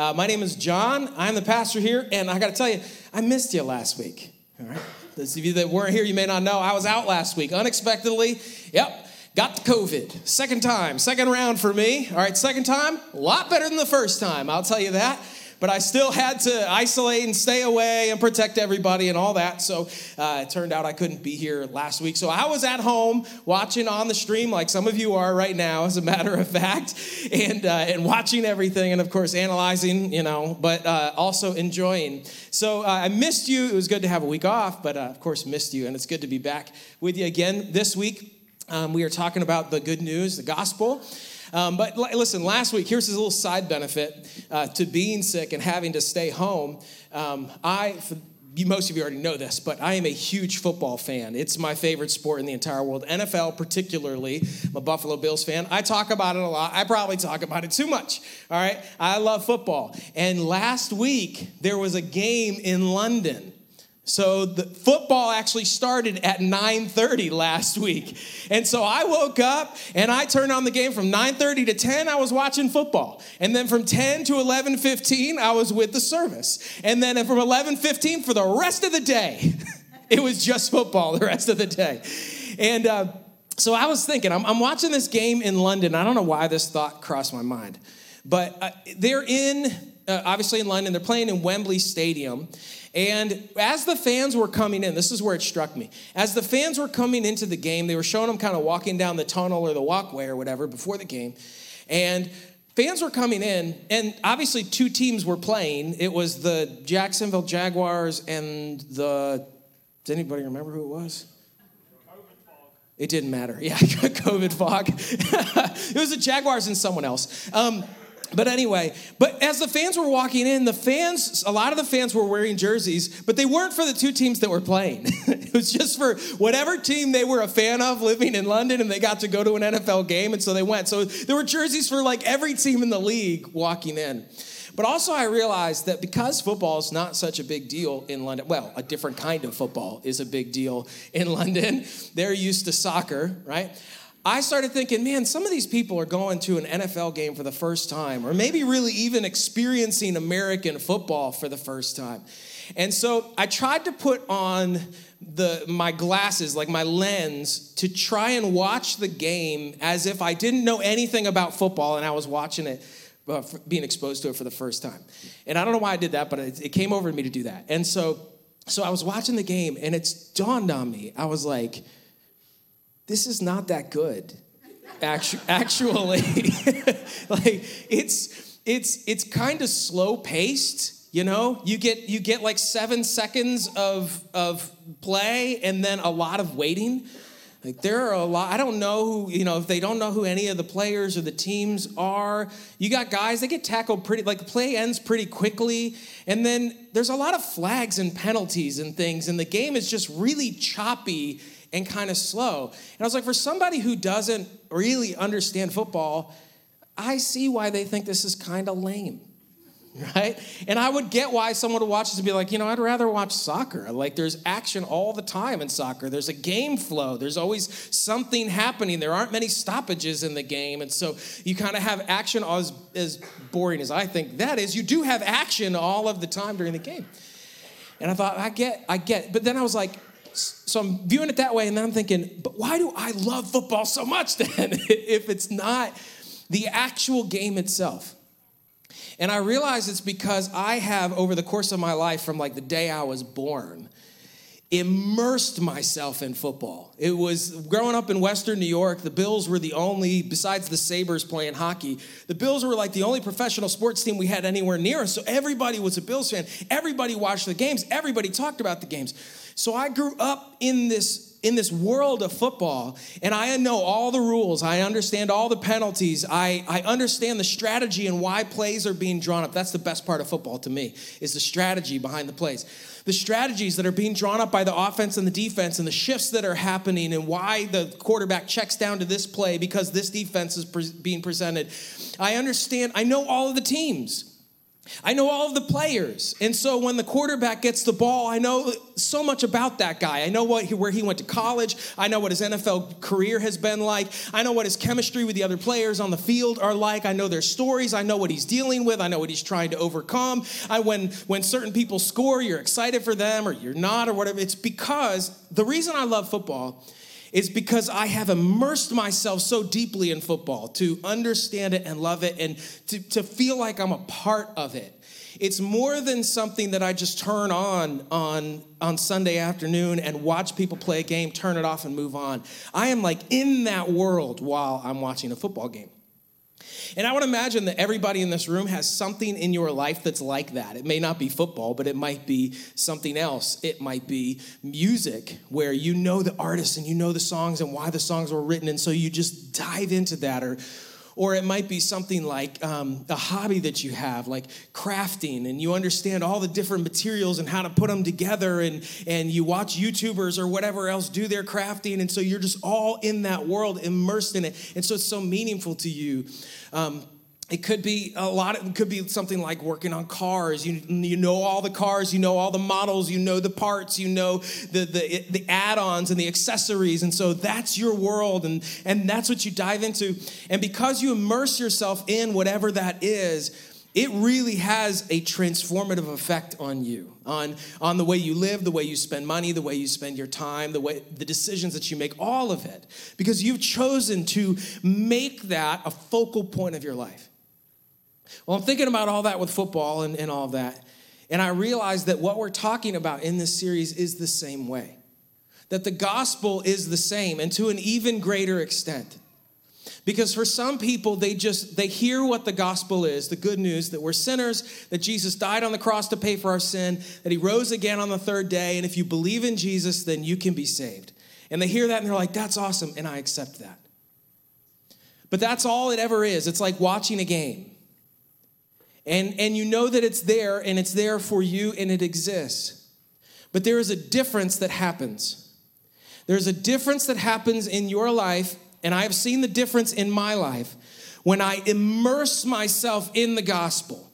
Uh, my name is John. I'm the pastor here, and I got to tell you, I missed you last week. All right. Those of you that weren't here, you may not know, I was out last week unexpectedly. Yep, got the COVID. Second time, second round for me. All right, second time, a lot better than the first time, I'll tell you that but I still had to isolate and stay away and protect everybody and all that. So uh, it turned out I couldn't be here last week. So I was at home watching on the stream, like some of you are right now, as a matter of fact, and uh, and watching everything, and of course analyzing, you know, but uh, also enjoying. So uh, I missed you. It was good to have a week off, but uh, of course missed you, and it's good to be back with you again this week. Um, we are talking about the good news, the gospel. Um, but l- listen, last week, here's a little side benefit uh, to being sick and having to stay home. Um, I, for, you, most of you already know this, but I am a huge football fan. It's my favorite sport in the entire world. NFL, particularly. I'm a Buffalo Bills fan. I talk about it a lot. I probably talk about it too much. All right. I love football. And last week, there was a game in London. So the football actually started at 9:30 last week. And so I woke up and I turned on the game from 9:30 to 10 I was watching football. And then from 10 to 11:15 I was with the service. And then from 11:15 for the rest of the day it was just football the rest of the day. And uh, so I was thinking, I'm, I'm, watching this game in London. I don't know why this thought crossed my mind, but uh, they're in, uh, obviously in London, they're playing in Wembley Stadium. And as the fans were coming in, this is where it struck me. As the fans were coming into the game, they were showing them kind of walking down the tunnel or the walkway or whatever before the game. And fans were coming in, and obviously two teams were playing. It was the Jacksonville Jaguars and the. Does anybody remember who it was? It didn't matter. Yeah, COVID fog. it was the Jaguars and someone else. Um, but anyway, but as the fans were walking in, the fans, a lot of the fans were wearing jerseys, but they weren't for the two teams that were playing. it was just for whatever team they were a fan of living in London and they got to go to an NFL game, and so they went. So there were jerseys for like every team in the league walking in. But also, I realized that because football is not such a big deal in London, well, a different kind of football is a big deal in London. They're used to soccer, right? I started thinking, man, some of these people are going to an NFL game for the first time, or maybe really even experiencing American football for the first time. And so I tried to put on the my glasses, like my lens, to try and watch the game as if I didn't know anything about football and I was watching it, uh, being exposed to it for the first time. And I don't know why I did that, but it, it came over to me to do that. And so, so I was watching the game, and it's dawned on me. I was like this is not that good. Actu- actually, like it's it's it's kind of slow paced. You know, you get you get like seven seconds of of play and then a lot of waiting. Like there are a lot. I don't know who you know if they don't know who any of the players or the teams are. You got guys they get tackled pretty like play ends pretty quickly, and then there's a lot of flags and penalties and things, and the game is just really choppy and kind of slow. And I was like, for somebody who doesn't really understand football, I see why they think this is kind of lame. Right? And I would get why someone would watch this and be like, you know, I'd rather watch soccer. Like, there's action all the time in soccer. There's a game flow. There's always something happening. There aren't many stoppages in the game. And so you kind of have action as, as boring as I think that is. You do have action all of the time during the game. And I thought, I get, I get. But then I was like, so I'm viewing it that way, and then I'm thinking, but why do I love football so much then if it's not the actual game itself? And I realize it's because I have, over the course of my life, from like the day I was born, immersed myself in football. It was growing up in Western New York, the Bills were the only, besides the Sabres playing hockey, the Bills were like the only professional sports team we had anywhere near us. So everybody was a Bills fan. Everybody watched the games. Everybody talked about the games. So I grew up in this in this world of football and I know all the rules. I understand all the penalties. I, I understand the strategy and why plays are being drawn up. That's the best part of football to me, is the strategy behind the plays. The strategies that are being drawn up by the offense and the defense and the shifts that are happening and why the quarterback checks down to this play because this defense is pre- being presented. I understand, I know all of the teams. I know all of the players. And so when the quarterback gets the ball, I know so much about that guy. I know what he, where he went to college. I know what his NFL career has been like. I know what his chemistry with the other players on the field are like. I know their stories. I know what he's dealing with. I know what he's trying to overcome. I, when, when certain people score, you're excited for them or you're not or whatever. It's because the reason I love football is because I have immersed myself so deeply in football to understand it and love it and to, to feel like I'm a part of it. It's more than something that I just turn on on on Sunday afternoon and watch people play a game, turn it off and move on. I am like in that world while I'm watching a football game. And I would imagine that everybody in this room has something in your life that's like that. It may not be football, but it might be something else. It might be music, where you know the artists and you know the songs and why the songs were written. And so you just dive into that. Or, or it might be something like um, a hobby that you have, like crafting, and you understand all the different materials and how to put them together, and, and you watch YouTubers or whatever else do their crafting, and so you're just all in that world, immersed in it. And so it's so meaningful to you. Um, it could be a lot of, it could be something like working on cars. You, you know all the cars you know all the models you know the parts you know the, the, the add-ons and the accessories. And so that's your world and, and that's what you dive into. And because you immerse yourself in whatever that is it really has a transformative effect on you on, on the way you live the way you spend money the way you spend your time the way the decisions that you make all of it. Because you've chosen to make that a focal point of your life well, I'm thinking about all that with football and, and all that. And I realized that what we're talking about in this series is the same way. That the gospel is the same and to an even greater extent. Because for some people, they just they hear what the gospel is, the good news that we're sinners, that Jesus died on the cross to pay for our sin, that he rose again on the third day, and if you believe in Jesus, then you can be saved. And they hear that and they're like, that's awesome, and I accept that. But that's all it ever is. It's like watching a game. And, and you know that it's there and it's there for you and it exists. But there is a difference that happens. There's a difference that happens in your life, and I have seen the difference in my life when I immerse myself in the gospel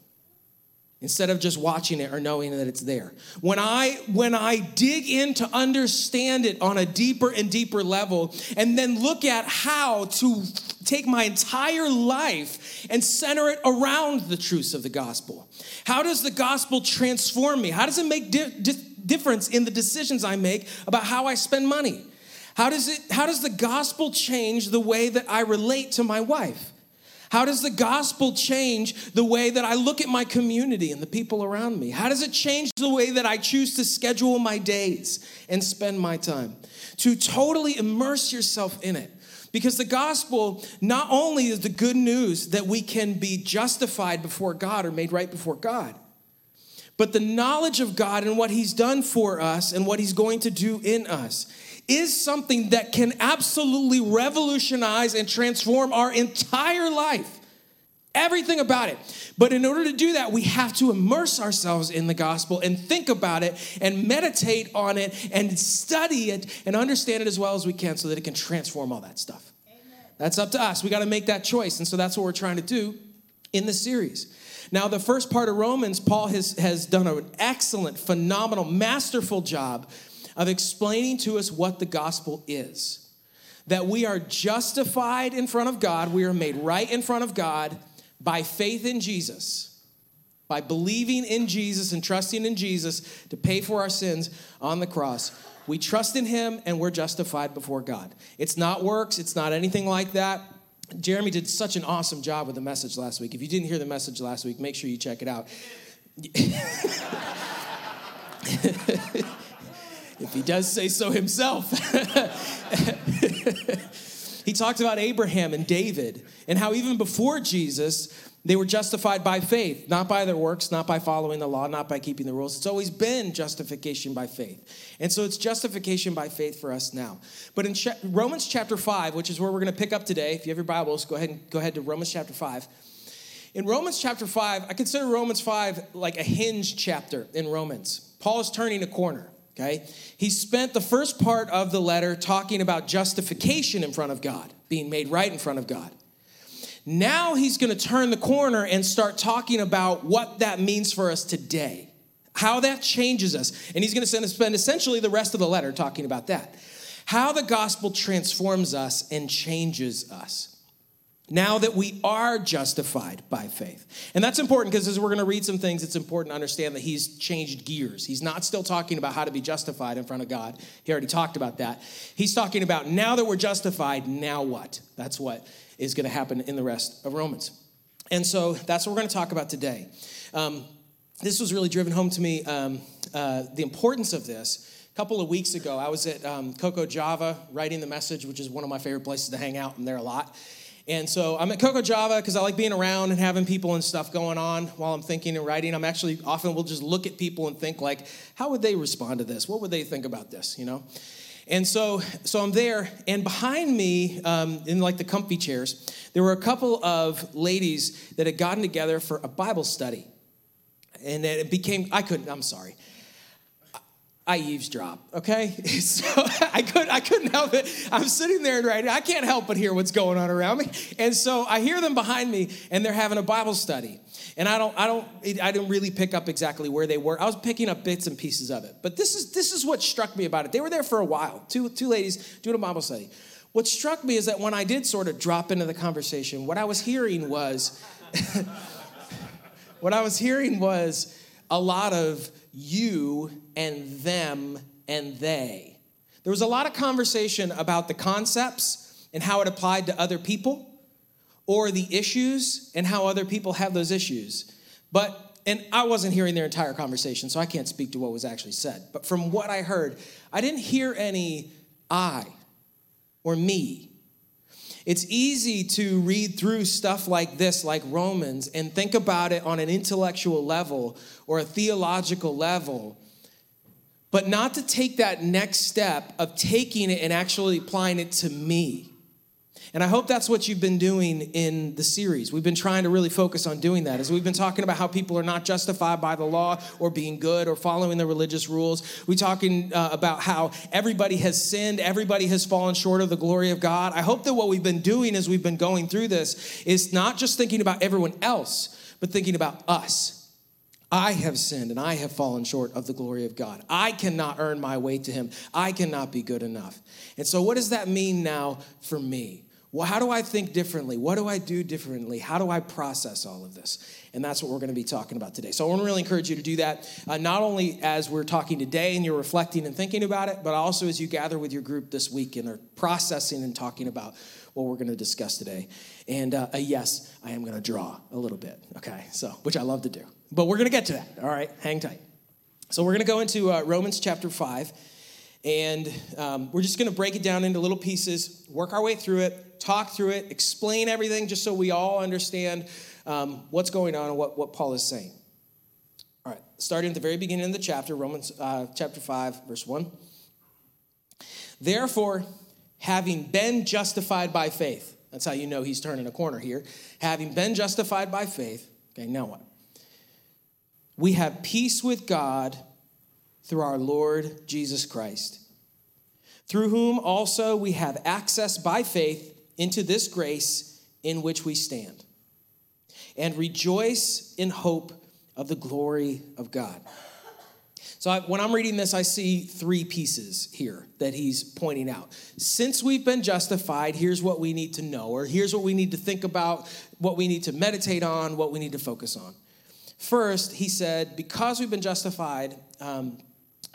instead of just watching it or knowing that it's there when i when i dig in to understand it on a deeper and deeper level and then look at how to take my entire life and center it around the truths of the gospel how does the gospel transform me how does it make di- di- difference in the decisions i make about how i spend money how does it how does the gospel change the way that i relate to my wife how does the gospel change the way that I look at my community and the people around me? How does it change the way that I choose to schedule my days and spend my time? To totally immerse yourself in it. Because the gospel not only is the good news that we can be justified before God or made right before God, but the knowledge of God and what He's done for us and what He's going to do in us is something that can absolutely revolutionize and transform our entire life. Everything about it. But in order to do that, we have to immerse ourselves in the gospel and think about it and meditate on it and study it and understand it as well as we can so that it can transform all that stuff. Amen. That's up to us. We got to make that choice. And so that's what we're trying to do in the series. Now, the first part of Romans, Paul has, has done an excellent, phenomenal, masterful job of explaining to us what the gospel is. That we are justified in front of God, we are made right in front of God by faith in Jesus, by believing in Jesus and trusting in Jesus to pay for our sins on the cross. We trust in Him and we're justified before God. It's not works, it's not anything like that. Jeremy did such an awesome job with the message last week. If you didn't hear the message last week, make sure you check it out. if he does say so himself. he talked about Abraham and David and how even before Jesus, they were justified by faith, not by their works, not by following the law, not by keeping the rules. It's always been justification by faith. And so it's justification by faith for us now. But in Romans chapter 5, which is where we're going to pick up today, if you have your Bibles, go ahead and go ahead to Romans chapter 5. In Romans chapter 5, I consider Romans 5 like a hinge chapter in Romans. Paul is turning a corner. Okay? He spent the first part of the letter talking about justification in front of God, being made right in front of God. Now he's going to turn the corner and start talking about what that means for us today, how that changes us. And he's going to spend essentially the rest of the letter talking about that. How the gospel transforms us and changes us now that we are justified by faith. And that's important because as we're going to read some things, it's important to understand that he's changed gears. He's not still talking about how to be justified in front of God. He already talked about that. He's talking about now that we're justified, now what? That's what is going to happen in the rest of Romans. And so that's what we're going to talk about today. Um, this was really driven home to me um, uh, the importance of this. A couple of weeks ago, I was at um, Coco Java writing the message, which is one of my favorite places to hang out, and there a lot. And so I'm at Coco Java because I like being around and having people and stuff going on while I'm thinking and writing. I'm actually often will just look at people and think like, how would they respond to this? What would they think about this? You know. And so, so I'm there, and behind me, um, in like the comfy chairs, there were a couple of ladies that had gotten together for a Bible study, and it became. I couldn't. I'm sorry. I eavesdrop, okay? So I, could, I couldn't help it. I'm sitting there and writing. I can't help but hear what's going on around me. And so I hear them behind me, and they're having a Bible study. And I don't, I don't, I didn't really pick up exactly where they were. I was picking up bits and pieces of it. But this is, this is what struck me about it. They were there for a while, two, two ladies doing a Bible study. What struck me is that when I did sort of drop into the conversation, what I was hearing was, what I was hearing was a lot of you and them and they. There was a lot of conversation about the concepts and how it applied to other people or the issues and how other people have those issues. But, and I wasn't hearing their entire conversation, so I can't speak to what was actually said. But from what I heard, I didn't hear any I or me. It's easy to read through stuff like this, like Romans, and think about it on an intellectual level or a theological level, but not to take that next step of taking it and actually applying it to me. And I hope that's what you've been doing in the series. We've been trying to really focus on doing that as we've been talking about how people are not justified by the law or being good or following the religious rules. We're talking uh, about how everybody has sinned, everybody has fallen short of the glory of God. I hope that what we've been doing as we've been going through this is not just thinking about everyone else, but thinking about us. I have sinned and I have fallen short of the glory of God. I cannot earn my way to Him. I cannot be good enough. And so, what does that mean now for me? Well, how do I think differently? What do I do differently? How do I process all of this? And that's what we're going to be talking about today. So I want to really encourage you to do that, uh, not only as we're talking today and you're reflecting and thinking about it, but also as you gather with your group this week and are processing and talking about what we're going to discuss today. And uh, yes, I am going to draw a little bit, okay? So, which I love to do. But we're going to get to that, all right? Hang tight. So we're going to go into uh, Romans chapter 5. And um, we're just going to break it down into little pieces, work our way through it, talk through it, explain everything just so we all understand um, what's going on and what, what Paul is saying. All right, starting at the very beginning of the chapter, Romans uh, chapter 5, verse 1. Therefore, having been justified by faith, that's how you know he's turning a corner here. Having been justified by faith, okay, now what? We have peace with God through our Lord Jesus Christ, through whom also we have access by faith into this grace in which we stand, and rejoice in hope of the glory of God. So I, when I'm reading this, I see three pieces here that he's pointing out. Since we've been justified, here's what we need to know, or here's what we need to think about, what we need to meditate on, what we need to focus on. First, he said, because we've been justified, um,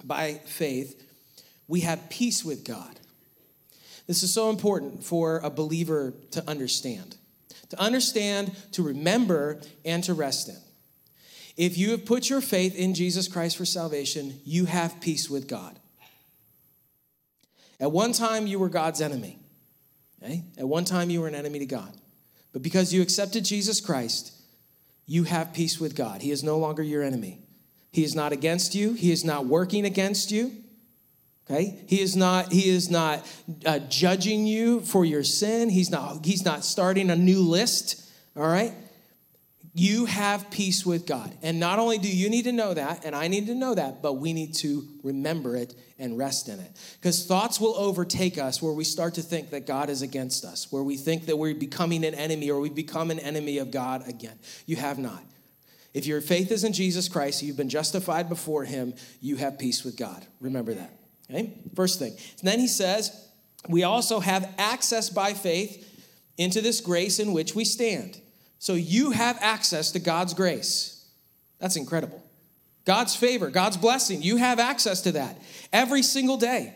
by faith, we have peace with God. This is so important for a believer to understand. To understand, to remember, and to rest in. If you have put your faith in Jesus Christ for salvation, you have peace with God. At one time, you were God's enemy. Okay? At one time, you were an enemy to God. But because you accepted Jesus Christ, you have peace with God. He is no longer your enemy. He is not against you. He is not working against you. Okay? He is not, he is not uh, judging you for your sin. He's not, he's not starting a new list. All right? You have peace with God. And not only do you need to know that, and I need to know that, but we need to remember it and rest in it. Because thoughts will overtake us where we start to think that God is against us, where we think that we're becoming an enemy or we become an enemy of God again. You have not. If your faith is in Jesus Christ, you've been justified before him, you have peace with God. Remember that. Okay? First thing. And then he says, we also have access by faith into this grace in which we stand. So you have access to God's grace. That's incredible. God's favor, God's blessing, you have access to that every single day.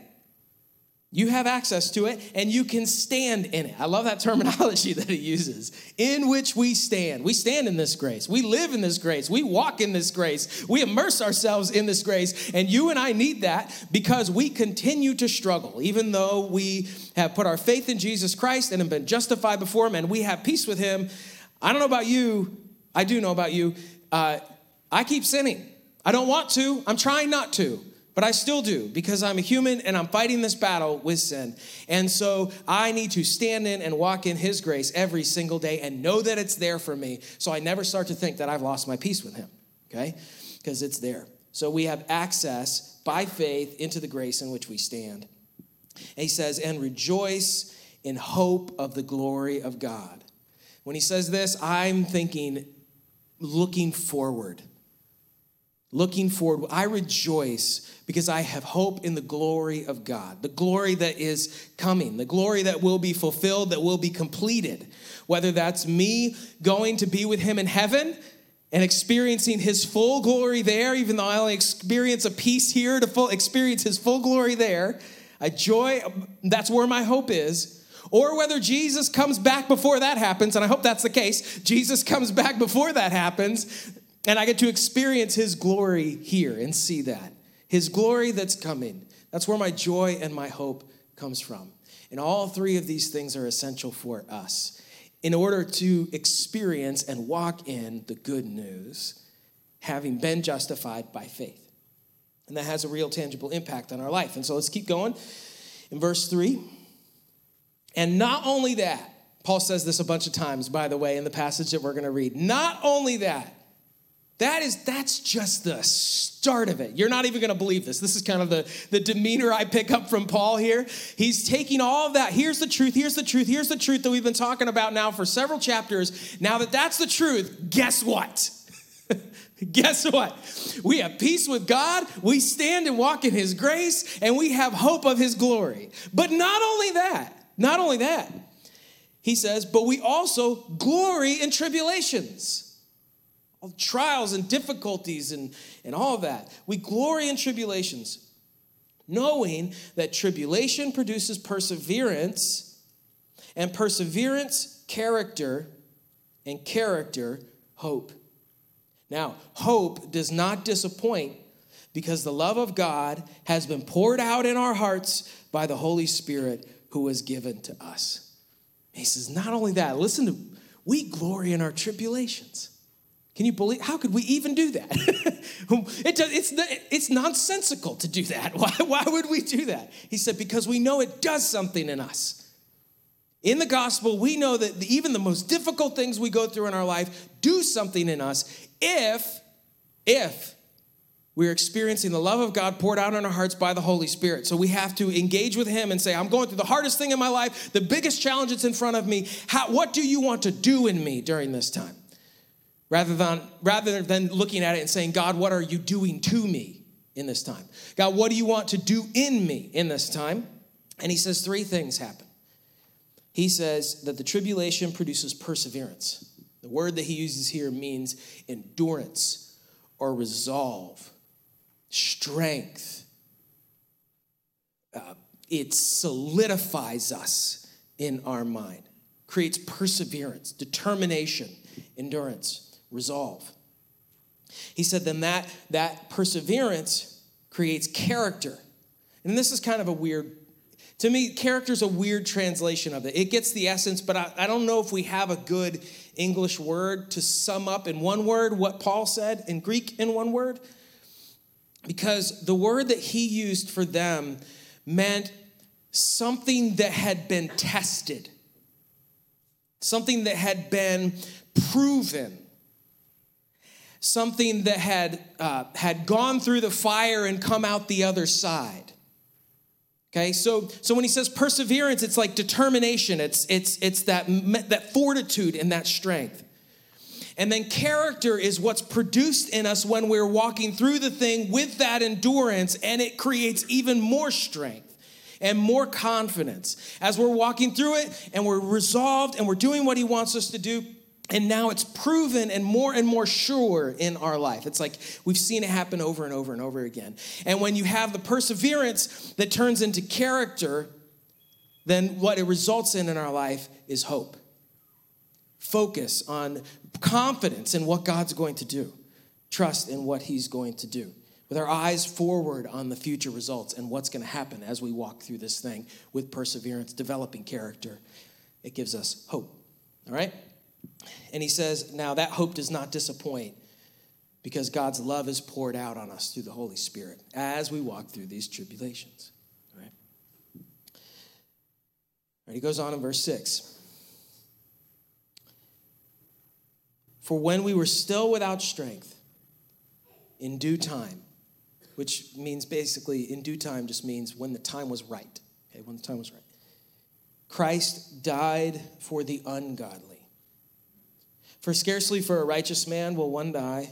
You have access to it and you can stand in it. I love that terminology that he uses. In which we stand. We stand in this grace. We live in this grace. We walk in this grace. We immerse ourselves in this grace. And you and I need that because we continue to struggle. Even though we have put our faith in Jesus Christ and have been justified before him and we have peace with him, I don't know about you. I do know about you. Uh, I keep sinning. I don't want to. I'm trying not to, but I still do because I'm a human and I'm fighting this battle with sin. And so I need to stand in and walk in His grace every single day and know that it's there for me so I never start to think that I've lost my peace with Him, okay? Because it's there. So we have access by faith into the grace in which we stand. And he says, and rejoice in hope of the glory of God. When he says this, I'm thinking, looking forward. Looking forward. I rejoice because I have hope in the glory of God, the glory that is coming, the glory that will be fulfilled, that will be completed. Whether that's me going to be with him in heaven and experiencing his full glory there, even though I only experience a piece here to full, experience his full glory there. I joy, that's where my hope is or whether Jesus comes back before that happens, and I hope that's the case. Jesus comes back before that happens, and I get to experience his glory here and see that. His glory that's coming. That's where my joy and my hope comes from. And all three of these things are essential for us in order to experience and walk in the good news, having been justified by faith. And that has a real tangible impact on our life. And so let's keep going. In verse 3, and not only that, Paul says this a bunch of times, by the way, in the passage that we're going to read. Not only that, that is that's just the start of it. You're not even going to believe this. This is kind of the, the demeanor I pick up from Paul here. He's taking all of that. Here's the truth. Here's the truth. Here's the truth that we've been talking about now for several chapters. Now that that's the truth, guess what? Guess what? We have peace with God, we stand and walk in His grace, and we have hope of His glory. But not only that, not only that, he says, but we also glory in tribulations, all trials and difficulties and, and all that. We glory in tribulations, knowing that tribulation produces perseverance, and perseverance, character, and character, hope. Now, hope does not disappoint because the love of God has been poured out in our hearts by the Holy Spirit who was given to us. he says, not only that, listen to, we glory in our tribulations. Can you believe? How could we even do that? it it's, it's nonsensical to do that. Why, why would we do that? He said, because we know it does something in us. In the gospel, we know that even the most difficult things we go through in our life do something in us if, if we're experiencing the love of God poured out on our hearts by the Holy Spirit. So we have to engage with Him and say, I'm going through the hardest thing in my life, the biggest challenge that's in front of me. How, what do you want to do in me during this time? Rather than, rather than looking at it and saying, God, what are you doing to me in this time? God, what do you want to do in me in this time? And He says three things happen. He says that the tribulation produces perseverance. The word that He uses here means endurance or resolve strength. Uh, it solidifies us in our mind, creates perseverance, determination, endurance, resolve. He said, then that, that perseverance creates character. And this is kind of a weird, to me, character is a weird translation of it. It gets the essence, but I, I don't know if we have a good English word to sum up in one word what Paul said in Greek in one word because the word that he used for them meant something that had been tested, something that had been proven, something that had, uh, had gone through the fire and come out the other side. Okay, so, so when he says perseverance, it's like determination, it's, it's, it's that, that fortitude and that strength. And then character is what's produced in us when we're walking through the thing with that endurance, and it creates even more strength and more confidence. As we're walking through it and we're resolved and we're doing what He wants us to do, and now it's proven and more and more sure in our life. It's like we've seen it happen over and over and over again. And when you have the perseverance that turns into character, then what it results in in our life is hope. Focus on confidence in what God's going to do, trust in what He's going to do. With our eyes forward on the future results and what's going to happen as we walk through this thing with perseverance, developing character, it gives us hope. All right? And he says, Now that hope does not disappoint because God's love is poured out on us through the Holy Spirit as we walk through these tribulations. All right? All right, he goes on in verse 6. For when we were still without strength, in due time, which means basically in due time just means when the time was right. Okay, when the time was right. Christ died for the ungodly. For scarcely for a righteous man will one die,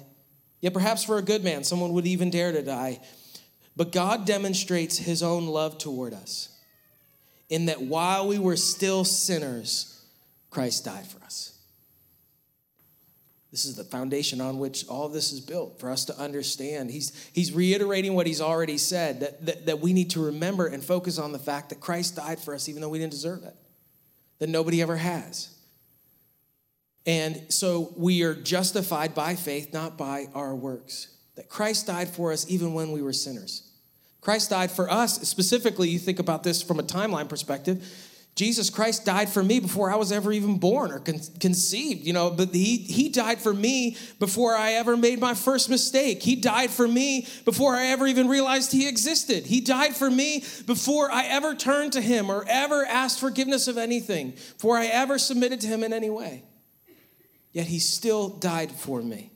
yet perhaps for a good man someone would even dare to die. But God demonstrates his own love toward us in that while we were still sinners, Christ died for us. This is the foundation on which all this is built for us to understand. He's, he's reiterating what he's already said that, that, that we need to remember and focus on the fact that Christ died for us even though we didn't deserve it, that nobody ever has. And so we are justified by faith, not by our works. That Christ died for us even when we were sinners. Christ died for us, specifically, you think about this from a timeline perspective. Jesus Christ died for me before I was ever even born or con- conceived, you know, but he, he died for me before I ever made my first mistake. He died for me before I ever even realized he existed. He died for me before I ever turned to him or ever asked forgiveness of anything, before I ever submitted to him in any way yet he still died for me.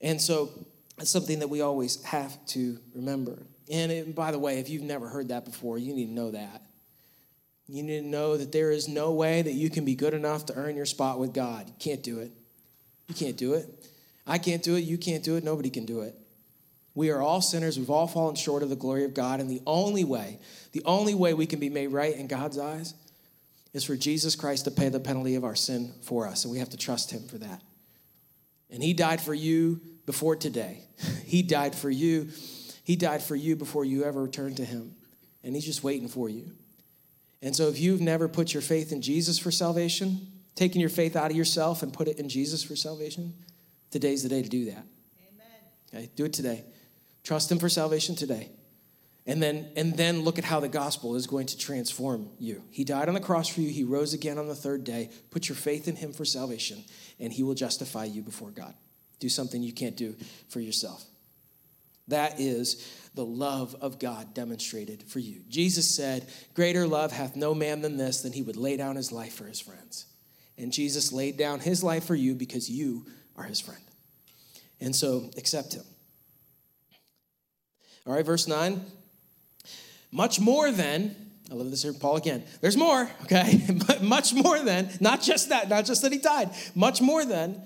And so it's something that we always have to remember. And it, by the way, if you've never heard that before, you need to know that. You need to know that there is no way that you can be good enough to earn your spot with God. You can't do it. You can't do it. I can't do it. You can't do it. Nobody can do it. We are all sinners. We've all fallen short of the glory of God. And the only way, the only way we can be made right in God's eyes is for Jesus Christ to pay the penalty of our sin for us, and we have to trust Him for that. And He died for you before today. He died for you. He died for you before you ever turned to Him, and He's just waiting for you. And so, if you've never put your faith in Jesus for salvation, taken your faith out of yourself and put it in Jesus for salvation, today's the day to do that. Amen. Okay, do it today. Trust Him for salvation today. And then, and then look at how the gospel is going to transform you. He died on the cross for you. He rose again on the third day. Put your faith in him for salvation, and he will justify you before God. Do something you can't do for yourself. That is the love of God demonstrated for you. Jesus said, Greater love hath no man than this, than he would lay down his life for his friends. And Jesus laid down his life for you because you are his friend. And so accept him. All right, verse 9. Much more than, I love this here, Paul again. There's more, okay? much more than, not just that, not just that he died, much more than,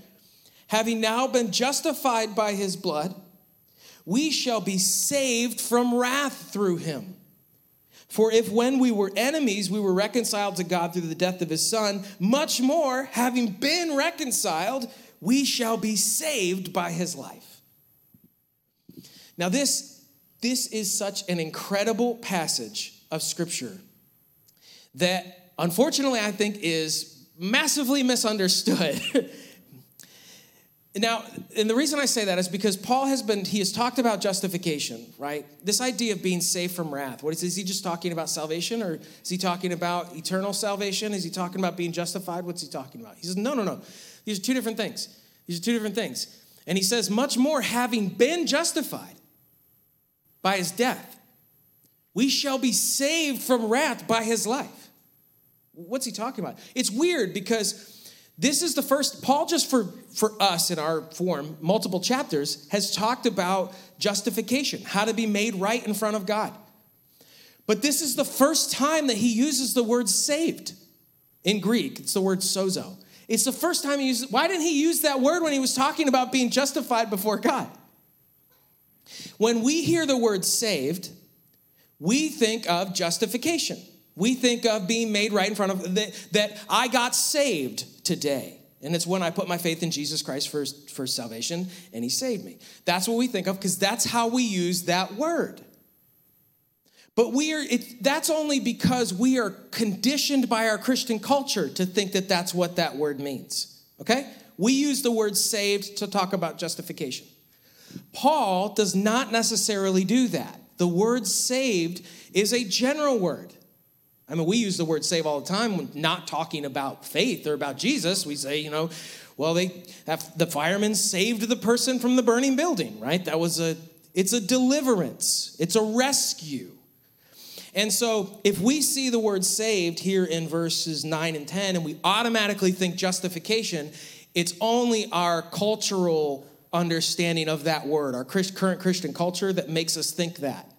having now been justified by his blood, we shall be saved from wrath through him. For if when we were enemies, we were reconciled to God through the death of his son, much more, having been reconciled, we shall be saved by his life. Now, this this is such an incredible passage of Scripture that unfortunately I think is massively misunderstood. now, and the reason I say that is because Paul has been, he has talked about justification, right? This idea of being saved from wrath. What is, is he just talking about salvation or is he talking about eternal salvation? Is he talking about being justified? What's he talking about? He says, no, no, no. These are two different things. These are two different things. And he says, much more having been justified by his death. We shall be saved from wrath by his life. What's he talking about? It's weird because This is the first, Paul, just for, for us in our form, multiple chapters, has talked about justification, how to be made right in front of God. But this is the first time that he uses the word saved in Greek. It's the word sozo. It's the first time he uses Why didn't he use that word when he was talking about being justified before God? When we hear the word saved, we think of justification. We think of being made right in front of that, that I got saved today. And it's when I put my faith in Jesus Christ for, for salvation and he saved me. That's what we think of because that's how we use that word. But we are, it, that's only because we are conditioned by our Christian culture to think that that's what that word means. Okay? We use the word saved to talk about justification. Paul does not necessarily do that. The word saved is a general word. I mean, we use the word save all the time when not talking about faith or about Jesus. We say, you know, well, they the firemen saved the person from the burning building, right? That was a, it's a deliverance, it's a rescue. And so, if we see the word saved here in verses 9 and 10, and we automatically think justification, it's only our cultural understanding of that word, our current Christian culture, that makes us think that.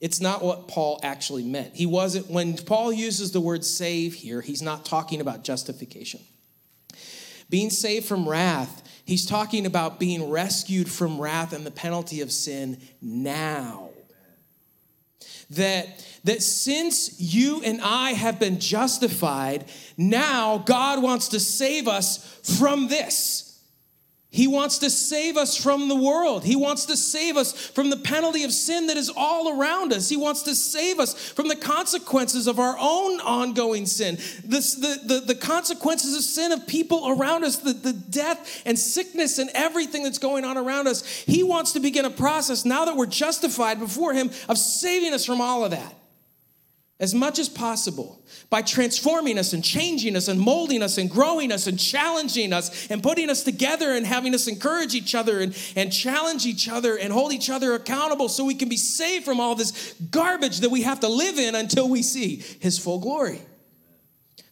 It's not what Paul actually meant. He wasn't, when Paul uses the word save here, he's not talking about justification. Being saved from wrath, he's talking about being rescued from wrath and the penalty of sin now. That, that since you and I have been justified, now God wants to save us from this he wants to save us from the world. He wants to save us from the penalty of sin that is all around us. He wants to save us from the consequences of our own ongoing sin, this, the, the, the consequences of sin of people around us, the, the death and sickness and everything that's going on around us. He wants to begin a process now that we're justified before Him of saving us from all of that as much as possible by transforming us and changing us and molding us and growing us and challenging us and putting us together and having us encourage each other and, and challenge each other and hold each other accountable so we can be saved from all this garbage that we have to live in until we see his full glory.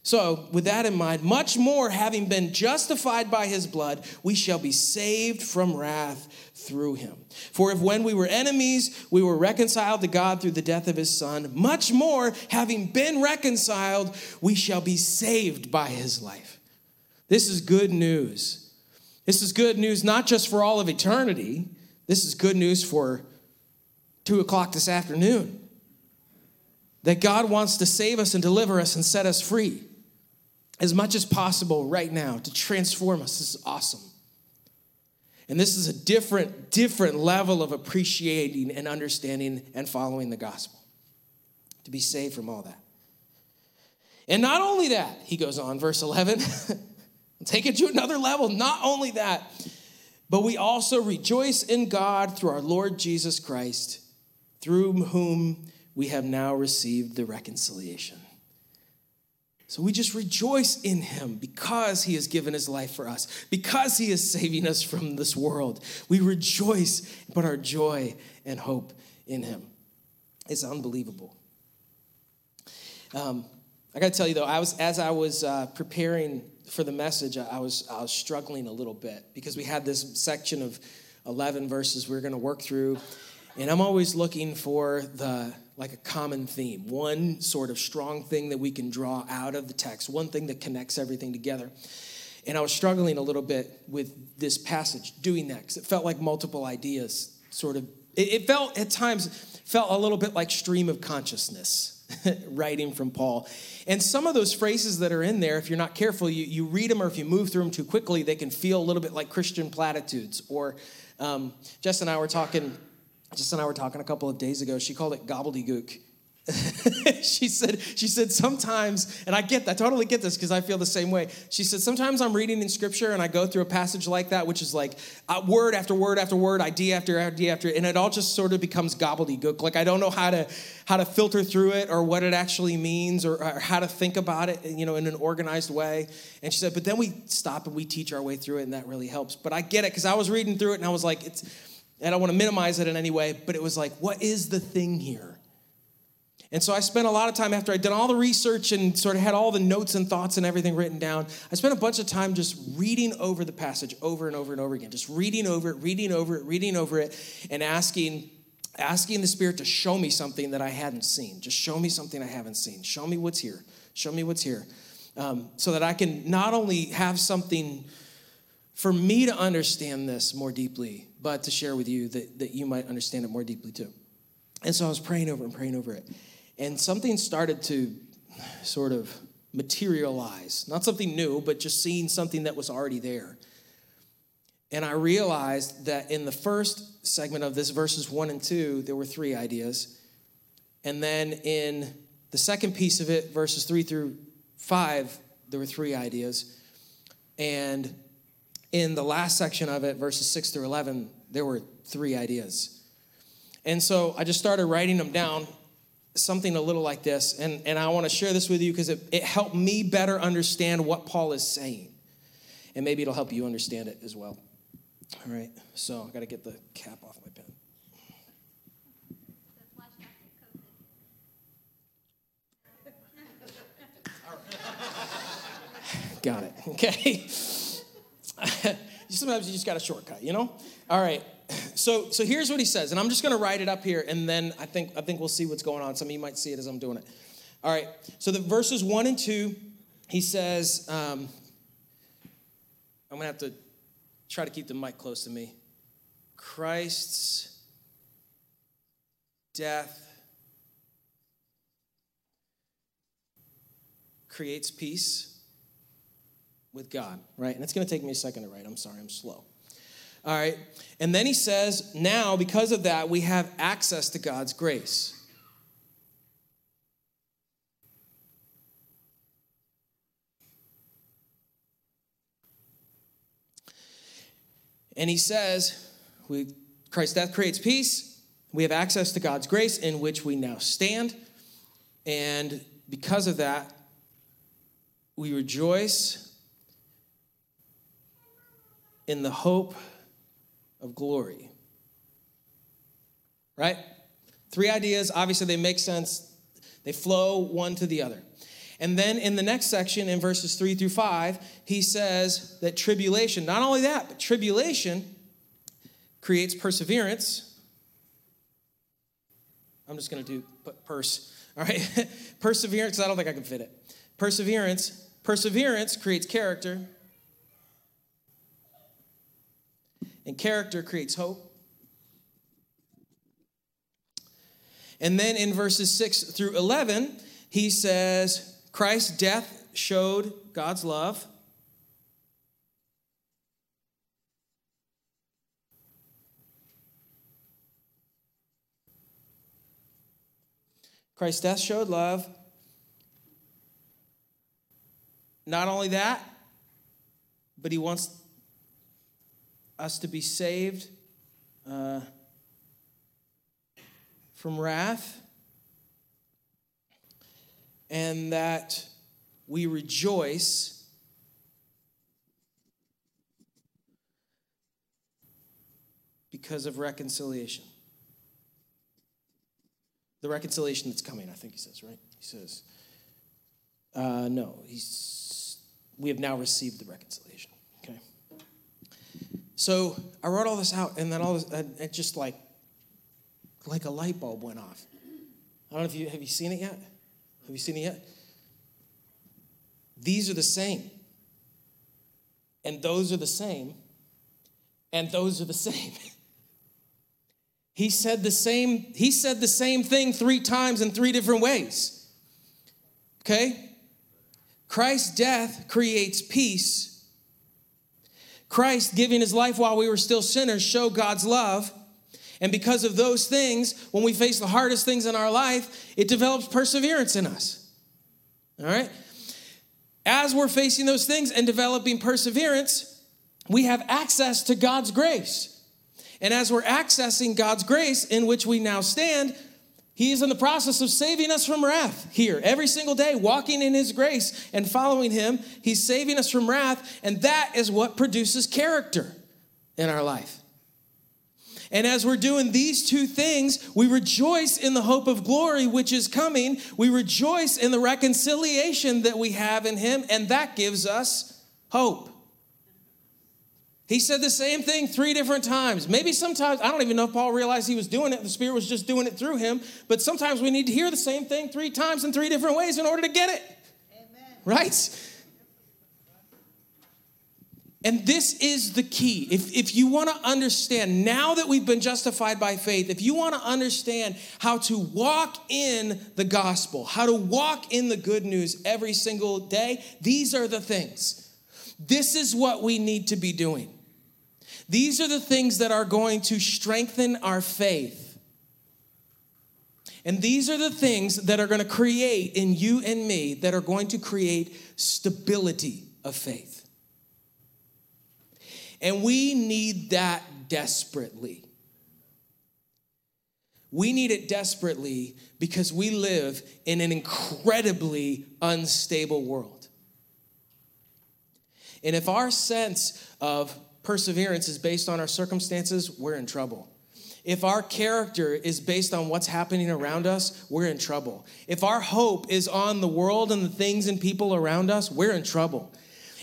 So, with that in mind, much more having been justified by his blood, we shall be saved from wrath through him. For if when we were enemies, we were reconciled to God through the death of his son, much more, having been reconciled, we shall be saved by his life. This is good news. This is good news not just for all of eternity, this is good news for two o'clock this afternoon. That God wants to save us and deliver us and set us free as much as possible right now to transform us. This is awesome. And this is a different, different level of appreciating and understanding and following the gospel to be saved from all that. And not only that, he goes on, verse 11, take it to another level. Not only that, but we also rejoice in God through our Lord Jesus Christ, through whom we have now received the reconciliation. So we just rejoice in him because he has given his life for us, because he is saving us from this world. We rejoice and put our joy and hope in him. It's unbelievable. Um, I got to tell you though, I was as I was uh, preparing for the message, I was I was struggling a little bit because we had this section of 11 verses we are going to work through, and I'm always looking for the like a common theme, one sort of strong thing that we can draw out of the text, one thing that connects everything together. And I was struggling a little bit with this passage, doing that, because it felt like multiple ideas sort of, it, it felt at times, felt a little bit like stream of consciousness. writing from Paul. And some of those phrases that are in there, if you're not careful, you, you read them or if you move through them too quickly, they can feel a little bit like Christian platitudes. Or um, Jess and I were talking Jess and I were talking a couple of days ago. She called it gobbledygook. she said, she said, sometimes, and I get that, I totally get this because I feel the same way. She said, sometimes I'm reading in scripture and I go through a passage like that, which is like uh, word after word after word, idea after idea after, and it all just sort of becomes gobbledygook. Like I don't know how to how to filter through it or what it actually means or, or how to think about it, you know, in an organized way. And she said, but then we stop and we teach our way through it, and that really helps. But I get it because I was reading through it and I was like, it's I don't want to minimize it in any way, but it was like, what is the thing here? And so I spent a lot of time after I'd done all the research and sort of had all the notes and thoughts and everything written down. I spent a bunch of time just reading over the passage over and over and over again, just reading over it, reading over it, reading over it, and asking asking the Spirit to show me something that I hadn't seen. Just show me something I haven't seen. Show me what's here. Show me what's here. Um, so that I can not only have something for me to understand this more deeply, but to share with you that, that you might understand it more deeply too. And so I was praying over and praying over it. And something started to sort of materialize. Not something new, but just seeing something that was already there. And I realized that in the first segment of this, verses one and two, there were three ideas. And then in the second piece of it, verses three through five, there were three ideas. And in the last section of it, verses six through 11, there were three ideas. And so I just started writing them down, something a little like this. And, and I want to share this with you because it, it helped me better understand what Paul is saying. And maybe it'll help you understand it as well. All right, so I got to get the cap off my pen. got it. Okay. Sometimes you just got a shortcut, you know? All right. So so here's what he says, and I'm just going to write it up here, and then I think I think we'll see what's going on. Some of you might see it as I'm doing it. All right. So the verses one and two, he says, um, I'm going to have to try to keep the mic close to me. Christ's death creates peace with God, right? And it's going to take me a second to write. I'm sorry, I'm slow. All right. And then he says, now because of that, we have access to God's grace. And he says, Christ's death creates peace. We have access to God's grace in which we now stand. And because of that, we rejoice in the hope of glory. Right? Three ideas, obviously, they make sense, they flow one to the other. And then in the next section, in verses three through five, he says that tribulation, not only that, but tribulation creates perseverance. I'm just going to do purse. All right. perseverance, I don't think I can fit it. Perseverance, perseverance creates character. And character creates hope. And then in verses 6 through 11, he says, Christ's death showed God's love. Christ's death showed love. Not only that, but he wants us to be saved uh, from wrath and that we rejoice because of reconciliation. The reconciliation that's coming, I think he says, right? He says, uh, no, he's, we have now received the reconciliation. So I wrote all this out, and then all this, it just like, like a light bulb went off. I don't know if you have you seen it yet. Have you seen it yet? These are the same. And those are the same. And those are the same. he said the same he said the same thing 3 times in 3 different ways. Okay? Christ's death creates peace. Christ giving his life while we were still sinners show God's love. And because of those things, when we face the hardest things in our life, it develops perseverance in us. All right? As we're facing those things and developing perseverance, we have access to God's grace. And as we're accessing God's grace in which we now stand, He is in the process of saving us from wrath here every single day, walking in His grace and following Him. He's saving us from wrath, and that is what produces character in our life. And as we're doing these two things, we rejoice in the hope of glory which is coming. We rejoice in the reconciliation that we have in Him, and that gives us hope. He said the same thing three different times. Maybe sometimes, I don't even know if Paul realized he was doing it. The Spirit was just doing it through him. But sometimes we need to hear the same thing three times in three different ways in order to get it. Amen. Right? And this is the key. If, if you want to understand, now that we've been justified by faith, if you want to understand how to walk in the gospel, how to walk in the good news every single day, these are the things. This is what we need to be doing. These are the things that are going to strengthen our faith. And these are the things that are going to create in you and me that are going to create stability of faith. And we need that desperately. We need it desperately because we live in an incredibly unstable world. And if our sense of perseverance is based on our circumstances, we're in trouble. If our character is based on what's happening around us, we're in trouble. If our hope is on the world and the things and people around us, we're in trouble.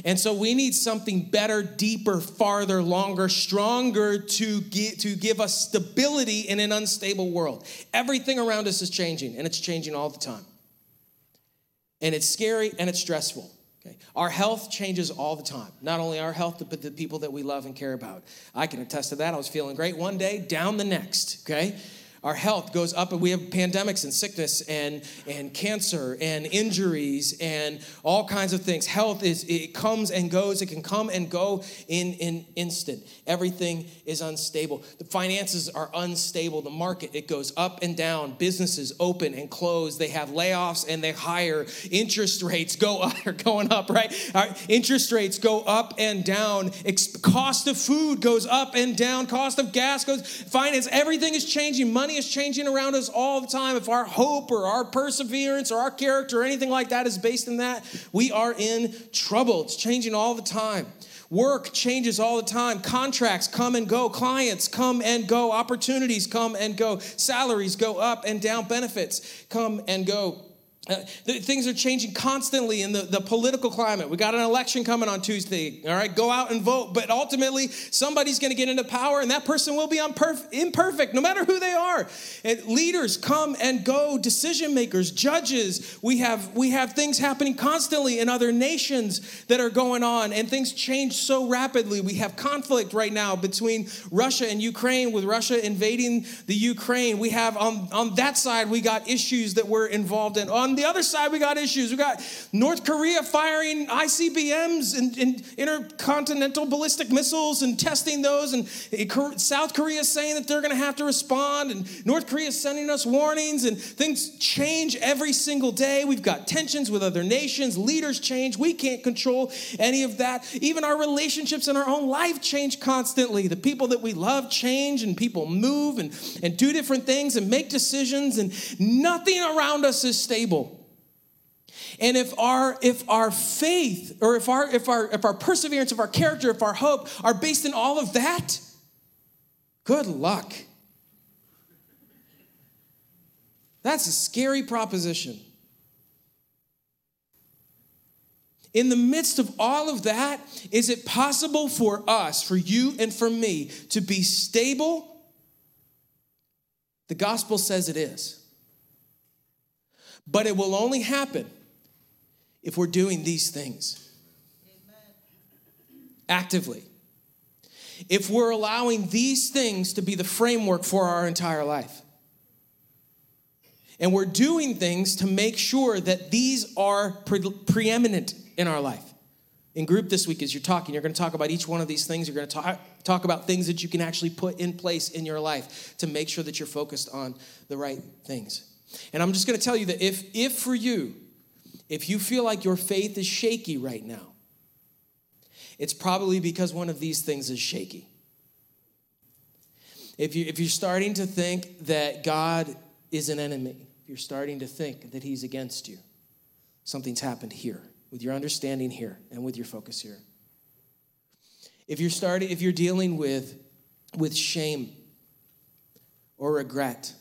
And so we need something better, deeper, farther, longer, stronger to get, to give us stability in an unstable world. Everything around us is changing, and it's changing all the time. And it's scary and it's stressful. Okay? Our health changes all the time. Not only our health, but the people that we love and care about. I can attest to that. I was feeling great one day, down the next. Okay? Our health goes up and we have pandemics and sickness and, and cancer and injuries and all kinds of things. Health is it comes and goes. It can come and go in an instant. Everything is unstable. The finances are unstable. The market it goes up and down. Businesses open and close. They have layoffs and they hire. Interest rates go up are going up right? Our interest rates go up and down. Cost of food goes up and down. Cost of gas goes finance everything is changing. Money is changing around us all the time. If our hope or our perseverance or our character or anything like that is based in that, we are in trouble. It's changing all the time. Work changes all the time. Contracts come and go. Clients come and go. Opportunities come and go. Salaries go up and down. Benefits come and go. Uh, things are changing constantly in the, the political climate. We got an election coming on Tuesday. All right, go out and vote. But ultimately, somebody's going to get into power, and that person will be unperf- imperfect, no matter who they are. And leaders come and go, decision makers, judges. We have we have things happening constantly in other nations that are going on, and things change so rapidly. We have conflict right now between Russia and Ukraine, with Russia invading the Ukraine. We have on on that side we got issues that we're involved in. On the other side, we got issues. We got North Korea firing ICBMs and, and intercontinental ballistic missiles and testing those, and South Korea saying that they're going to have to respond, and North Korea sending us warnings, and things change every single day. We've got tensions with other nations, leaders change. We can't control any of that. Even our relationships in our own life change constantly. The people that we love change, and people move and, and do different things and make decisions, and nothing around us is stable. And if our if our faith or if our if our if our perseverance, if our character, if our hope are based in all of that, good luck. That's a scary proposition. In the midst of all of that, is it possible for us, for you and for me, to be stable? The gospel says it is. But it will only happen if we're doing these things actively. If we're allowing these things to be the framework for our entire life. And we're doing things to make sure that these are pre- preeminent in our life. In group this week, as you're talking, you're going to talk about each one of these things. You're going to talk, talk about things that you can actually put in place in your life to make sure that you're focused on the right things. And I'm just going to tell you that if, if for you, if you feel like your faith is shaky right now, it's probably because one of these things is shaky. If, you, if you're starting to think that God is an enemy, if you're starting to think that he's against you, something's happened here with your understanding here and with your focus here. If you're starting, if you're dealing with, with shame or regret,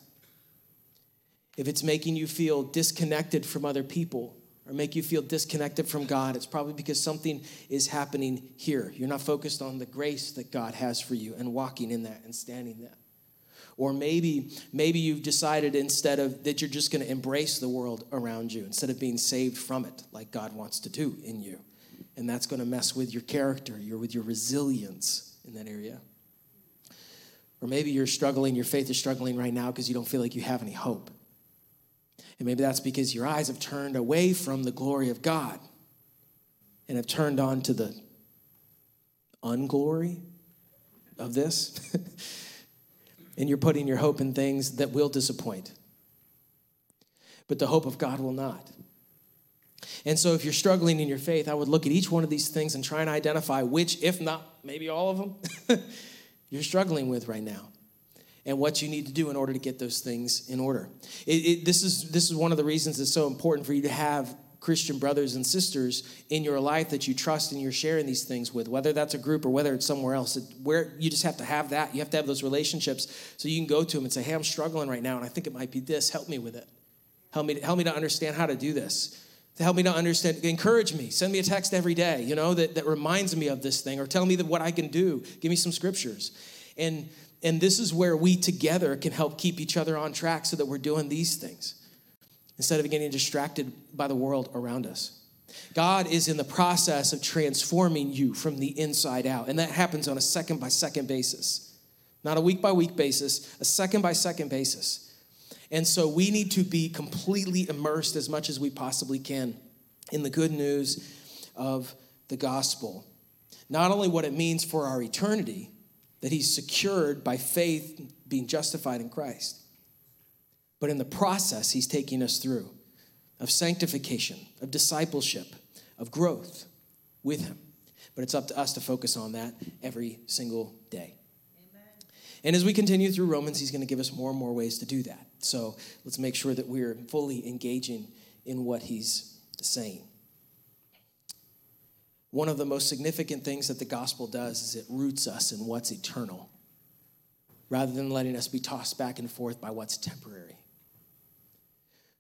if it's making you feel disconnected from other people or make you feel disconnected from God, it's probably because something is happening here. You're not focused on the grace that God has for you and walking in that and standing that. Or maybe, maybe you've decided instead of that you're just going to embrace the world around you instead of being saved from it like God wants to do in you. And that's going to mess with your character, your, with your resilience in that area. Or maybe you're struggling, your faith is struggling right now because you don't feel like you have any hope. And maybe that's because your eyes have turned away from the glory of God and have turned on to the unglory of this. and you're putting your hope in things that will disappoint. But the hope of God will not. And so, if you're struggling in your faith, I would look at each one of these things and try and identify which, if not maybe all of them, you're struggling with right now and what you need to do in order to get those things in order. It, it, this, is, this is one of the reasons it's so important for you to have Christian brothers and sisters in your life that you trust and you're sharing these things with, whether that's a group or whether it's somewhere else. Where you just have to have that. You have to have those relationships so you can go to them and say, "Hey, I'm struggling right now, and I think it might be this. Help me with it. Help me, To, help me to understand how to do this." To help me to understand, encourage me. Send me a text every day, you know, that, that reminds me of this thing, or tell me that what I can do. Give me some scriptures. And and this is where we together can help keep each other on track so that we're doing these things instead of getting distracted by the world around us. God is in the process of transforming you from the inside out, and that happens on a second by second basis, not a week by week basis, a second by second basis. And so we need to be completely immersed as much as we possibly can in the good news of the gospel. Not only what it means for our eternity, that he's secured by faith being justified in Christ, but in the process he's taking us through of sanctification, of discipleship, of growth with him. But it's up to us to focus on that every single day. Amen. And as we continue through Romans, he's going to give us more and more ways to do that. So let's make sure that we're fully engaging in what he's saying. One of the most significant things that the gospel does is it roots us in what's eternal rather than letting us be tossed back and forth by what's temporary.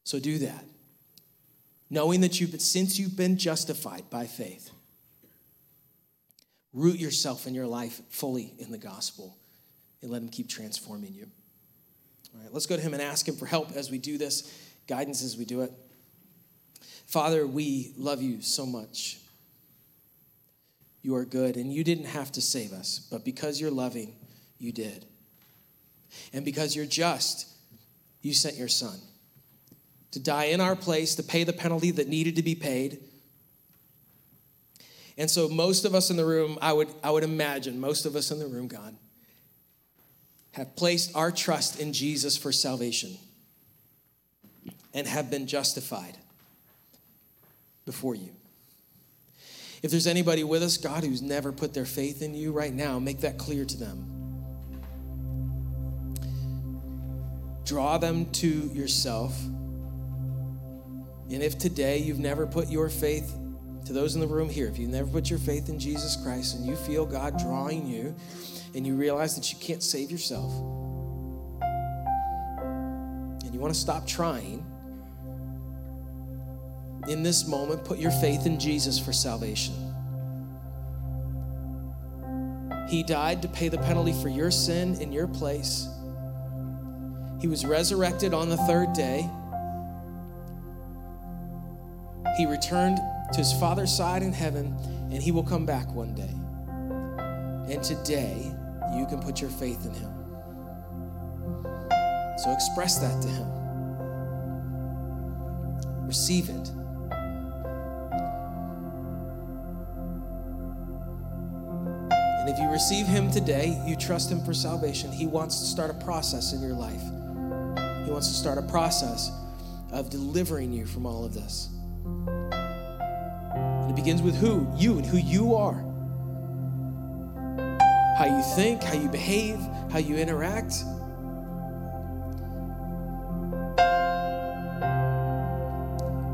So do that. Knowing that you've been, since you've been justified by faith, root yourself in your life fully in the gospel and let him keep transforming you. All right, let's go to him and ask him for help as we do this, guidance as we do it. Father, we love you so much. You are good, and you didn't have to save us, but because you're loving, you did. And because you're just, you sent your son to die in our place, to pay the penalty that needed to be paid. And so, most of us in the room, I would, I would imagine, most of us in the room, God, have placed our trust in Jesus for salvation and have been justified before you. If there's anybody with us, God, who's never put their faith in you right now, make that clear to them. Draw them to yourself and if today you've never put your faith, to those in the room here, if you've never put your faith in Jesus Christ and you feel God drawing you and you realize that you can't save yourself and you want to stop trying, in this moment, put your faith in Jesus for salvation. He died to pay the penalty for your sin in your place. He was resurrected on the third day. He returned to his Father's side in heaven, and he will come back one day. And today, you can put your faith in him. So express that to him. Receive it. And if you receive him today, you trust him for salvation, he wants to start a process in your life. He wants to start a process of delivering you from all of this. And it begins with who? You and who you are. How you think, how you behave, how you interact.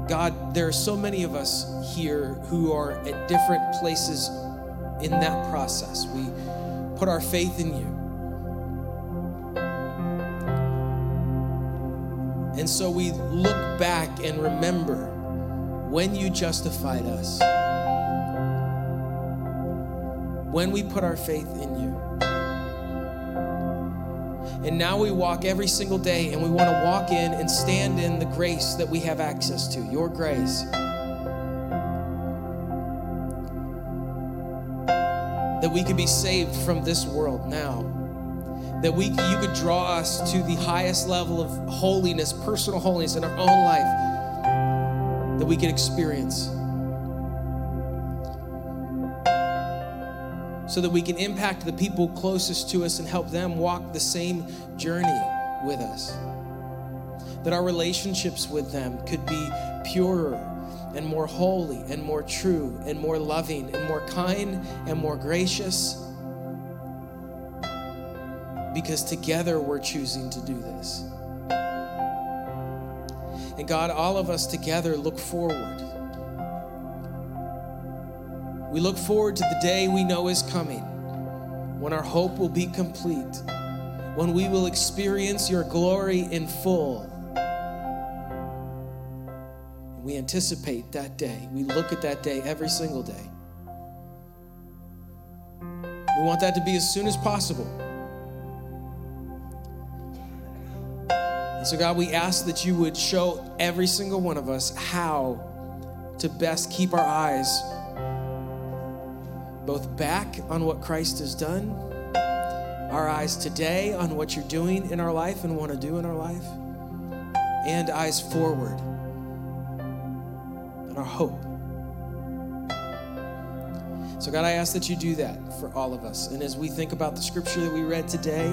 God, there are so many of us here who are at different places in that process. We put our faith in you. And so we look back and remember when you justified us, when we put our faith in you. And now we walk every single day and we want to walk in and stand in the grace that we have access to, your grace. That we could be saved from this world now. That we you could draw us to the highest level of holiness, personal holiness in our own life that we could experience. so that we can impact the people closest to us and help them walk the same journey with us. That our relationships with them could be purer and more holy and more true and more loving and more kind and more gracious. Because together we're choosing to do this. And God, all of us together look forward we look forward to the day we know is coming when our hope will be complete, when we will experience your glory in full. We anticipate that day. We look at that day every single day. We want that to be as soon as possible. And so, God, we ask that you would show every single one of us how to best keep our eyes both back on what Christ has done, our eyes today on what you're doing in our life and want to do in our life, and eyes forward and our hope. So, God, I ask that you do that for all of us. And as we think about the scripture that we read today,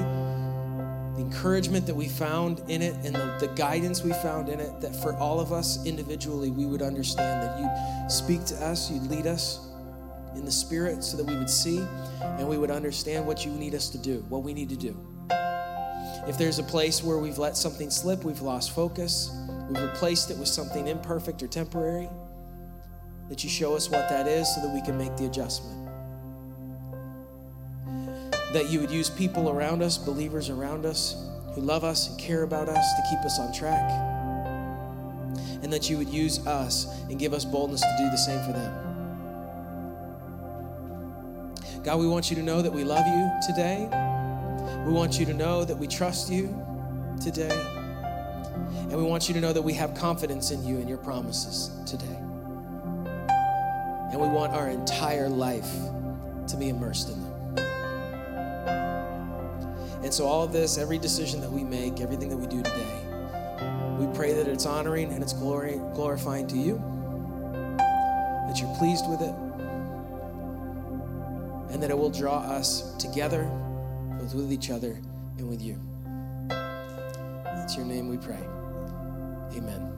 the encouragement that we found in it and the, the, guidance we found in it, that for all of us individually, we would understand that you'd speak to us, you'd lead us, in the Spirit so that we would see and we would understand what you need us to do, what we need to do. If there's a place where we've let something slip, we've lost focus, we've replaced it with something imperfect or temporary, that you show us what that is so that we can make the adjustment. That you would use people around us, believers around us, who love us and care about us to keep us on track. And that you would use us and give us boldness to do the same for them. God, we want you to know that we love you today. We want you to know that we trust you today. And we want you to know that we have confidence in you and your promises today. And we want our entire life to be immersed in them. And so, all of this, every decision that we make, everything that we do today, we pray that it's honoring and it's glory, glorifying to you, that you're pleased with it and that it will draw us together, both with each other and with you. It's your name we pray. Amen.